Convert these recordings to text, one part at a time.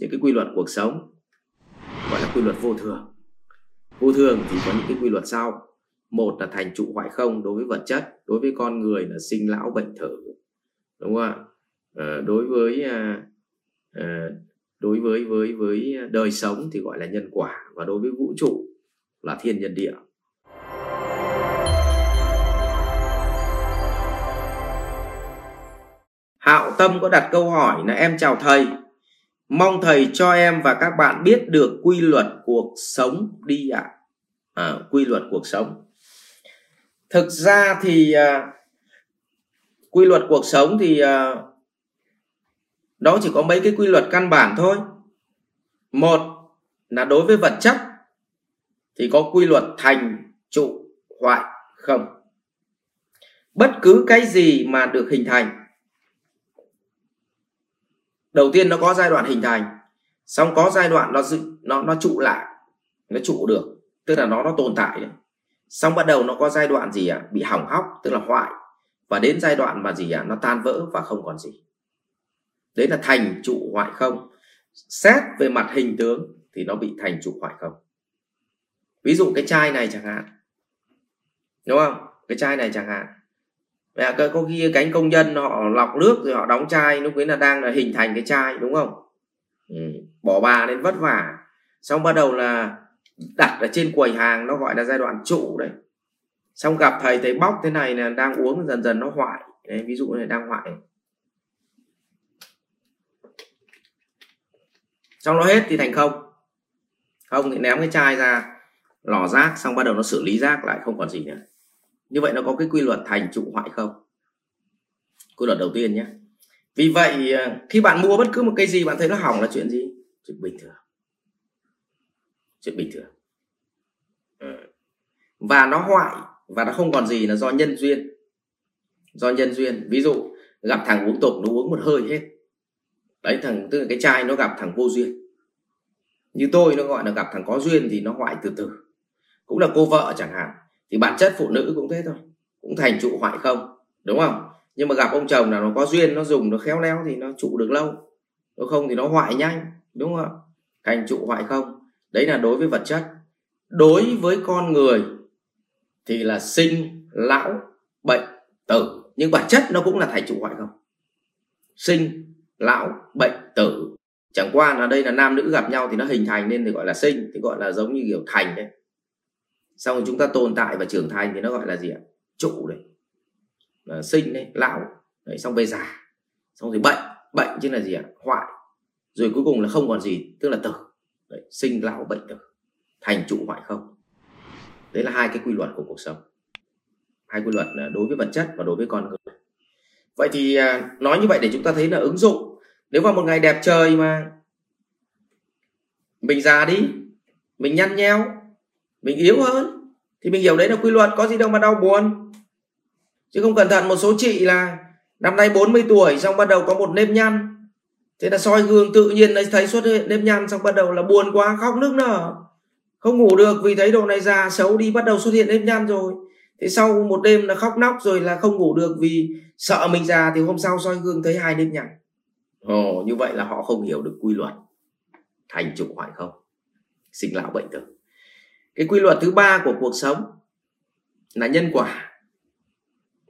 những cái quy luật cuộc sống gọi là quy luật vô thường. Vô thường thì có những cái quy luật sau. Một là thành trụ hoại không đối với vật chất đối với con người là sinh lão bệnh tử đúng không ạ? À, đối với à, à, đối với với với đời sống thì gọi là nhân quả và đối với vũ trụ là thiên nhân địa. Hạo Tâm có đặt câu hỏi là em chào thầy. Mong thầy cho em và các bạn biết được quy luật cuộc sống đi ạ. À. à, Quy luật cuộc sống. Thực ra thì à, quy luật cuộc sống thì à, đó chỉ có mấy cái quy luật căn bản thôi. Một là đối với vật chất thì có quy luật thành trụ hoại không. Bất cứ cái gì mà được hình thành đầu tiên nó có giai đoạn hình thành, xong có giai đoạn nó nó nó trụ lại, nó trụ được, tức là nó nó tồn tại đấy. Xong bắt đầu nó có giai đoạn gì ạ? À? bị hỏng hóc, tức là hoại. Và đến giai đoạn mà gì ạ? À? nó tan vỡ và không còn gì. Đấy là thành trụ hoại không. Xét về mặt hình tướng thì nó bị thành trụ hoại không. Ví dụ cái chai này chẳng hạn. Đúng không? Cái chai này chẳng hạn mẹ có khi cánh công nhân họ lọc nước rồi họ đóng chai lúc ấy là đang là hình thành cái chai đúng không? Ừ. bỏ bà lên vất vả. Xong bắt đầu là đặt ở trên quầy hàng nó gọi là giai đoạn trụ đấy. Xong gặp thầy thấy bóc thế này là đang uống dần dần nó hoại. Đấy, ví dụ này đang hoại. Xong nó hết thì thành không. Không thì ném cái chai ra lò rác xong bắt đầu nó xử lý rác lại không còn gì nữa như vậy nó có cái quy luật thành trụ hoại không? Quy luật đầu tiên nhé. Vì vậy ờ, khi bạn mua bất cứ một cái gì, bạn thấy nó hỏng là chuyện gì? Chuyện bình thường. Chuyện bình thường. Ừ. Và nó hoại, và nó không còn gì là do nhân duyên. Do nhân duyên. Ví dụ, gặp thằng uống tục nó uống một hơi hết. Đấy, thằng, tức là cái chai nó gặp thằng vô duyên. Như tôi nó gọi là gặp thằng có duyên thì nó hoại từ từ. Cũng là cô vợ chẳng hạn thì bản chất phụ nữ cũng thế thôi. Cũng thành trụ hoại không, đúng không? Nhưng mà gặp ông chồng nào nó có duyên, nó dùng, nó khéo léo thì nó trụ được lâu. Nếu không thì nó hoại nhanh, đúng không thành trụ hoại không. Đấy là đối với vật chất. Đối với con người thì là sinh, lão, bệnh, tử. Nhưng bản chất nó cũng là thành trụ hoại không. Sinh, lão, bệnh, tử. Chẳng qua là đây là nam nữ gặp nhau thì nó hình thành nên thì gọi là sinh, thì gọi là giống như kiểu thành đấy xong rồi chúng ta tồn tại và trưởng thành thì nó gọi là gì ạ? Trụ đấy à, ờ, sinh đấy lão. Đấy xong về già. Xong rồi bệnh. Bệnh chứ là gì ạ? Hoại. Rồi cuối cùng là không còn gì tức là tử. Đấy, sinh lão bệnh tử. Thành trụ hoại không. Đấy là hai cái quy luật của cuộc sống. Hai quy luật ờ, đối với vật chất và đối với con người. Vậy thì à, nói như vậy để chúng ta thấy là ứng dụng. Nếu vào một ngày đẹp trời mà mình già đi mình nhăn nheo mình yếu hơn. Thì mình hiểu đấy là quy luật, có gì đâu mà đau buồn. Chứ không cẩn thận, một số chị là năm nay 40 tuổi, xong bắt đầu có một nếp nhăn. Thế là soi gương tự nhiên, thấy xuất hiện nếp nhăn, xong bắt đầu là buồn quá, khóc nức nở. Không ngủ được vì thấy đồ này già, xấu đi, bắt đầu xuất hiện nếp nhăn rồi. Thế sau một đêm là khóc nóc rồi là không ngủ được vì sợ mình già, thì hôm sau soi gương thấy hai nếp nhăn. Ồ, như vậy là họ không hiểu được quy luật thành trục hoại không? Sinh lão bệnh tử cái quy luật thứ ba của cuộc sống là nhân quả.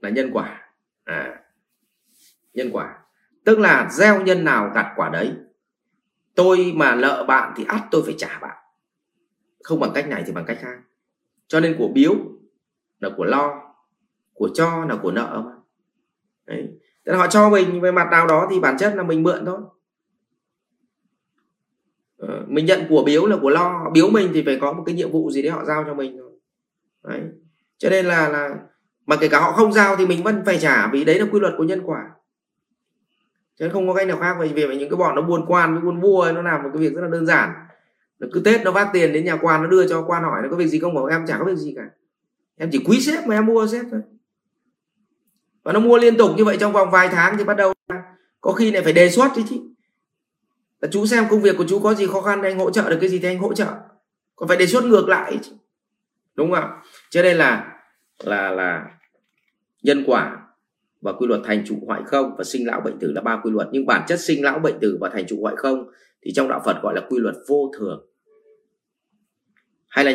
Là nhân quả. À nhân quả. Tức là gieo nhân nào gặt quả đấy. Tôi mà nợ bạn thì ắt tôi phải trả bạn. Không bằng cách này thì bằng cách khác. Cho nên của biếu là của lo, của cho là của nợ mà. Đấy. Tức là họ cho mình về mặt nào đó thì bản chất là mình mượn thôi. Ờ, mình nhận của biếu là của lo. Biếu mình thì phải có một cái nhiệm vụ gì đấy họ giao cho mình đấy. Cho nên là là mà kể cả họ không giao thì mình vẫn phải trả vì đấy là quy luật của nhân quả. Chứ không có cách nào khác vì vì những cái bọn nó buôn quan với buôn vua, nó làm một cái việc rất là đơn giản. Nó cứ tết nó vác tiền đến nhà quan, nó đưa cho quan hỏi nó có việc gì không? Bảo em chả có việc gì cả. Em chỉ quý sếp mà em mua sếp thôi. Và nó mua liên tục như vậy trong vòng vài tháng thì bắt đầu có khi lại phải đề xuất chứ chứ là chú xem công việc của chú có gì khó khăn anh hỗ trợ được cái gì thì anh hỗ trợ. Còn phải đề xuất ngược lại chứ. đúng không cho nên là là là nhân quả và quy luật thành trụ hoại không và sinh lão bệnh tử là ba quy luật. Nhưng bản chất sinh lão bệnh tử và thành trụ hoại không thì trong đạo Phật gọi là quy luật vô thường. Hay là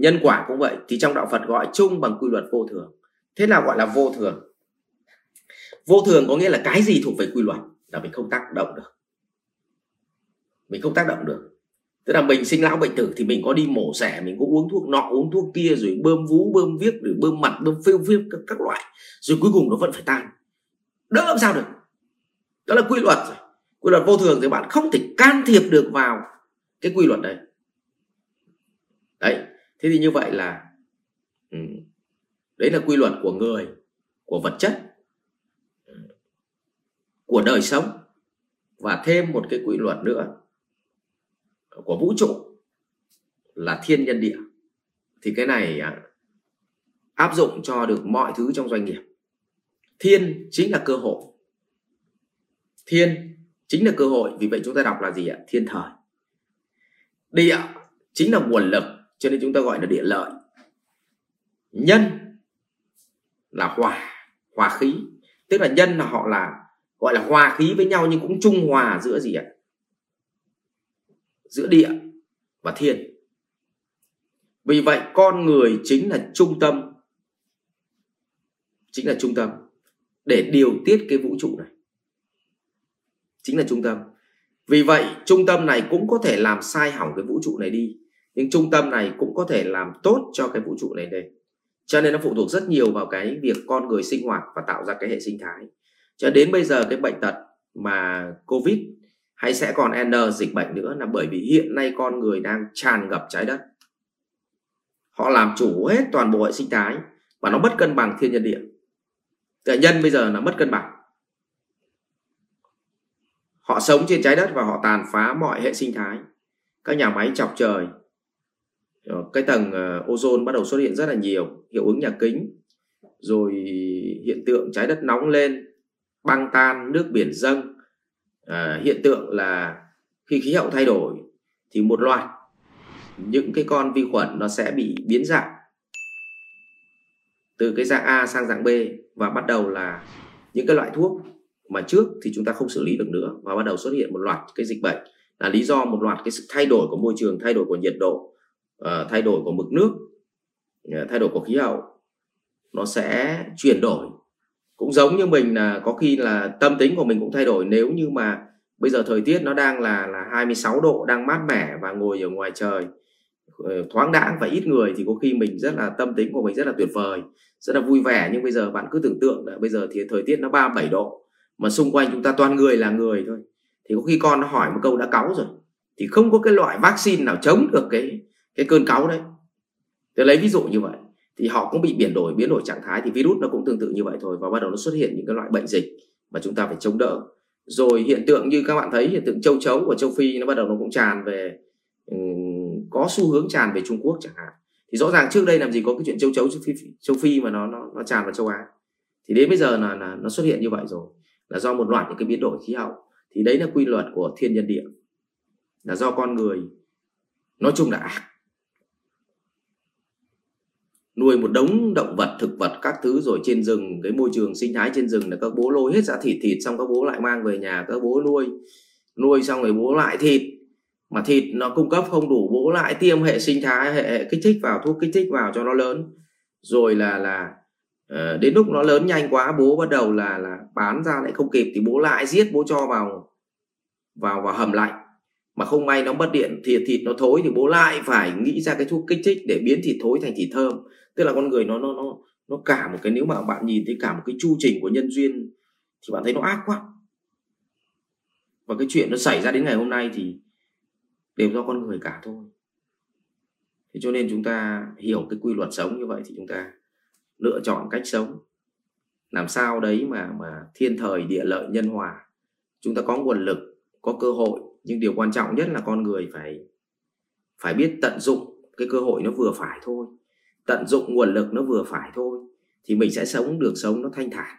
nhân quả cũng vậy, thì trong đạo Phật gọi chung bằng quy luật vô thường. Thế nào gọi là vô thường? Vô thường có nghĩa là cái gì thuộc về quy luật là mình không tác động được mình không tác động được. Tức là mình sinh lão bệnh tử thì mình có đi mổ xẻ mình có uống thuốc nọ uống thuốc kia rồi bơm vú bơm viết rồi bơm mặt bơm phêu viết các, các loại. Rồi cuối cùng nó vẫn phải tan. Đỡ làm sao được? Đó là quy luật rồi. Quy luật vô thường thì bạn không thể can thiệp được vào cái quy luật đấy. Đấy thế thì như vậy là ừ, đấy là quy luật của người của vật chất của đời sống. Và thêm một cái quy luật nữa của vũ trụ là thiên nhân địa, thì cái này à, áp dụng cho được mọi thứ trong doanh nghiệp. Thiên chính là cơ hội. Thiên chính là cơ hội, vì vậy chúng ta đọc là gì ạ? Thiên thời. Địa chính là nguồn lực, cho nên chúng ta gọi là địa lợi. Nhân là hòa hòa khí. Tức là nhân là họ là, gọi là hòa khí với nhau nhưng cũng trung hòa giữa gì ạ? Giữa địa và thiên. Vì vậy, con người chính là trung tâm, chính là trung tâm để điều tiết cái vũ trụ này. Chính là trung tâm. Vì vậy, trung tâm này cũng có thể làm sai hỏng cái vũ trụ này đi, nhưng trung tâm này cũng có thể làm tốt cho cái vũ trụ này đây. Cho nên nó phụ thuộc rất nhiều vào cái việc con người sinh hoạt và tạo ra cái hệ sinh thái. Cho đến bây giờ, cái bệnh tật mà covid hay sẽ còn n dịch bệnh nữa là bởi vì hiện nay con người đang tràn ngập trái đất. Họ làm chủ hết toàn bộ hệ sinh thái và nó bất cân bằng thiên nhân địa. Tự nhân bây giờ là mất cân bằng. Họ sống trên trái đất và họ tàn phá mọi hệ sinh thái. Các nhà máy chọc trời. Cái tầng ờ, ozone bắt đầu xuất hiện rất là nhiều, hiệu ứng nhà kính. Rồi hiện tượng trái đất nóng lên, băng tan, nước biển dâng à, hiện tượng là khi khí hậu thay đổi thì một loạt những cái con vi khuẩn nó sẽ bị biến dạng từ cái dạng A sang dạng B và bắt đầu là những cái loại thuốc mà trước thì chúng ta không xử lý được nữa và bắt đầu xuất hiện một loạt cái dịch bệnh. Là lý do một loạt cái sự thay đổi của môi trường thay đổi của nhiệt độ ờ, thay đổi của mực nước ờ, thay đổi của khí hậu nó sẽ chuyển đổi cũng giống như mình là có khi là tâm tính của mình cũng thay đổi. Nếu như mà bây giờ thời tiết nó đang là là 26 độ, đang mát mẻ và ngồi ở ngoài trời ờ, thoáng đãng và ít người thì có khi mình rất là, tâm tính của mình rất là tuyệt vời, rất là vui vẻ. Nhưng bây giờ bạn cứ tưởng tượng là bây giờ thì thời tiết nó 37 độ, mà xung quanh chúng ta toàn người là người thôi. Thì có khi con nó hỏi một câu đã cáu rồi, thì không có cái loại vaccine nào chống được cái cái cơn cáu đấy. Tôi lấy ví dụ như vậy thì họ cũng bị biến đổi biến đổi trạng thái thì virus nó cũng tương tự như vậy thôi và bắt đầu nó xuất hiện những cái loại bệnh dịch mà chúng ta phải chống đỡ. Rồi hiện tượng như các bạn thấy hiện tượng châu chấu của châu phi nó bắt đầu nó cũng tràn về um, có xu hướng tràn về trung quốc chẳng hạn. Thì rõ ràng trước đây làm gì có cái chuyện châu chấu châu phi, châu phi mà nó nó nó tràn vào châu á. Thì đến bây giờ là, là nó xuất hiện như vậy rồi là do một loạt những cái biến đổi khí hậu. Thì đấy là quy luật của thiên nhân địa. Là do con người nói chung là ác nuôi một đống động vật thực vật các thứ rồi trên rừng cái môi trường sinh thái trên rừng là các bố lôi hết ra thịt thịt xong các bố lại mang về nhà các bố nuôi. Nuôi xong rồi bố lại thịt. Mà thịt nó cung cấp không đủ bố lại tiêm hệ sinh thái hệ, hệ kích thích vào thuốc kích thích vào cho nó lớn. Rồi là là uh, đến lúc nó lớn nhanh quá bố bắt đầu là là bán ra lại không kịp thì bố lại giết bố cho vào vào vào hầm lạnh mà không may nó mất điện thì thịt nó thối thì bố lại phải nghĩ ra cái thuốc kích thích để biến thịt thối thành thịt thơm. Tức là con người nó nó nó nó cả một cái, nếu mà bạn nhìn thấy cả một cái chu trình của nhân duyên thì bạn thấy nó ác quá. Và cái chuyện nó xảy ra đến ngày hôm nay thì đều do con người cả thôi. Thế cho nên chúng ta hiểu cái quy luật sống như vậy thì chúng ta lựa chọn cách sống. Làm sao đấy mà mà thiên thời địa lợi nhân hòa. Chúng ta có nguồn lực, có cơ hội nhưng điều quan trọng nhất là con người phải phải biết tận dụng cái cơ hội nó vừa phải thôi. Tận dụng nguồn lực nó vừa phải thôi, thì mình sẽ sống được sống nó thanh thản.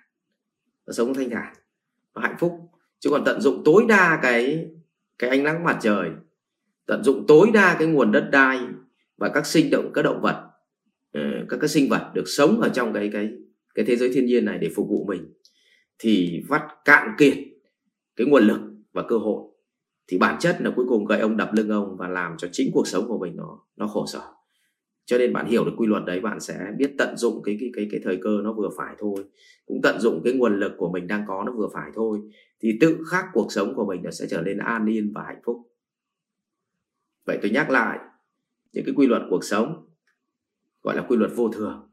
Nó sống thanh thản, nó hạnh phúc. Chứ còn tận dụng tối đa cái cái ánh nắng mặt trời, tận dụng tối đa cái nguồn đất đai và các sinh động, các động vật ờ, các các cái sinh vật được sống ở trong cái cái cái thế giới thiên nhiên này để phục vụ mình, thì vắt cạn kiệt cái nguồn lực và cơ hội thì bản chất là cuối cùng gậy ông đập lưng ông và làm cho chính cuộc sống của mình nó nó khổ sở. Cho nên bạn hiểu được quy luật đấy, bạn sẽ biết tận dụng cái cái cái cái thời cơ nó vừa phải thôi. Cũng tận dụng cái nguồn lực của mình đang có nó vừa phải thôi. Thì tự khắc cuộc sống của mình nó sẽ trở nên an yên và hạnh phúc. Vậy tôi nhắc lại, những cái quy luật cuộc sống gọi là quy luật vô thường.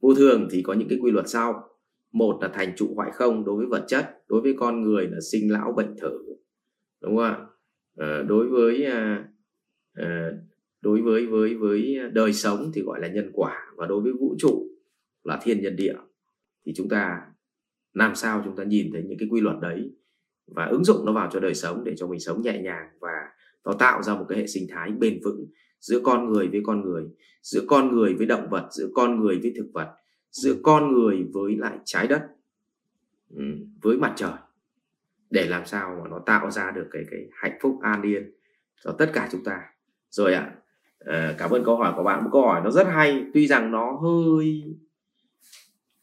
Vô thường thì có những cái quy luật sau. Một là thành trụ hoại không đối với vật chất, đối với con người là sinh lão bệnh thử đúng không ạ? À, đối với à, à, đối với với với đời sống thì gọi là nhân quả và đối với vũ trụ là thiên nhân địa. Thì chúng ta làm sao chúng ta nhìn thấy những cái quy luật đấy và ứng dụng nó vào cho đời sống để cho mình sống nhẹ nhàng và nó tạo ra một cái hệ sinh thái bền vững giữa con người với con người giữa con người với động vật giữa con người với thực vật giữa con người với lại trái đất ừ, với mặt trời để làm sao mà nó tạo ra được cái cái hạnh phúc an yên cho tất cả chúng ta. Rồi ạ à, cảm ơn câu hỏi của bạn. Một câu hỏi nó rất hay tuy rằng nó hơi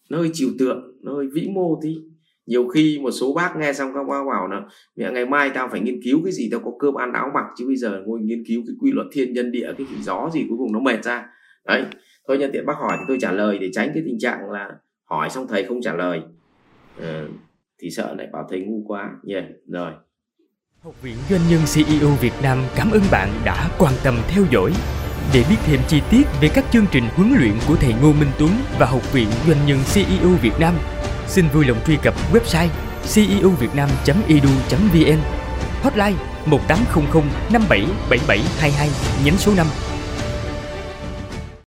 nó hơi trừu tượng nó hơi vĩ mô tí. Nhiều khi một số bác nghe xong các bác bảo là mẹ ngày mai tao phải nghiên cứu cái gì? Tao có cơm ăn áo mặc chứ bây giờ ngồi nghiên cứu cái quy luật thiên nhân địa cái gì gió gì cuối cùng nó mệt ra. Đấy thôi nhân tiện bác hỏi thì tôi trả lời để tránh cái tình trạng là hỏi xong thầy không trả lời. À, thì sợ lại bảo thầy ngu quá nhỉ yeah. rồi Học viện Doanh nhân CEO Việt Nam cảm ơn bạn đã quan tâm theo dõi. Để biết thêm chi tiết về các chương trình huấn luyện của thầy Ngô Minh Tuấn và Học viện Doanh nhân CEO Việt Nam, xin vui lòng truy cập website ceovietnam.edu.vn Hotline 1800 577722 nhánh số 5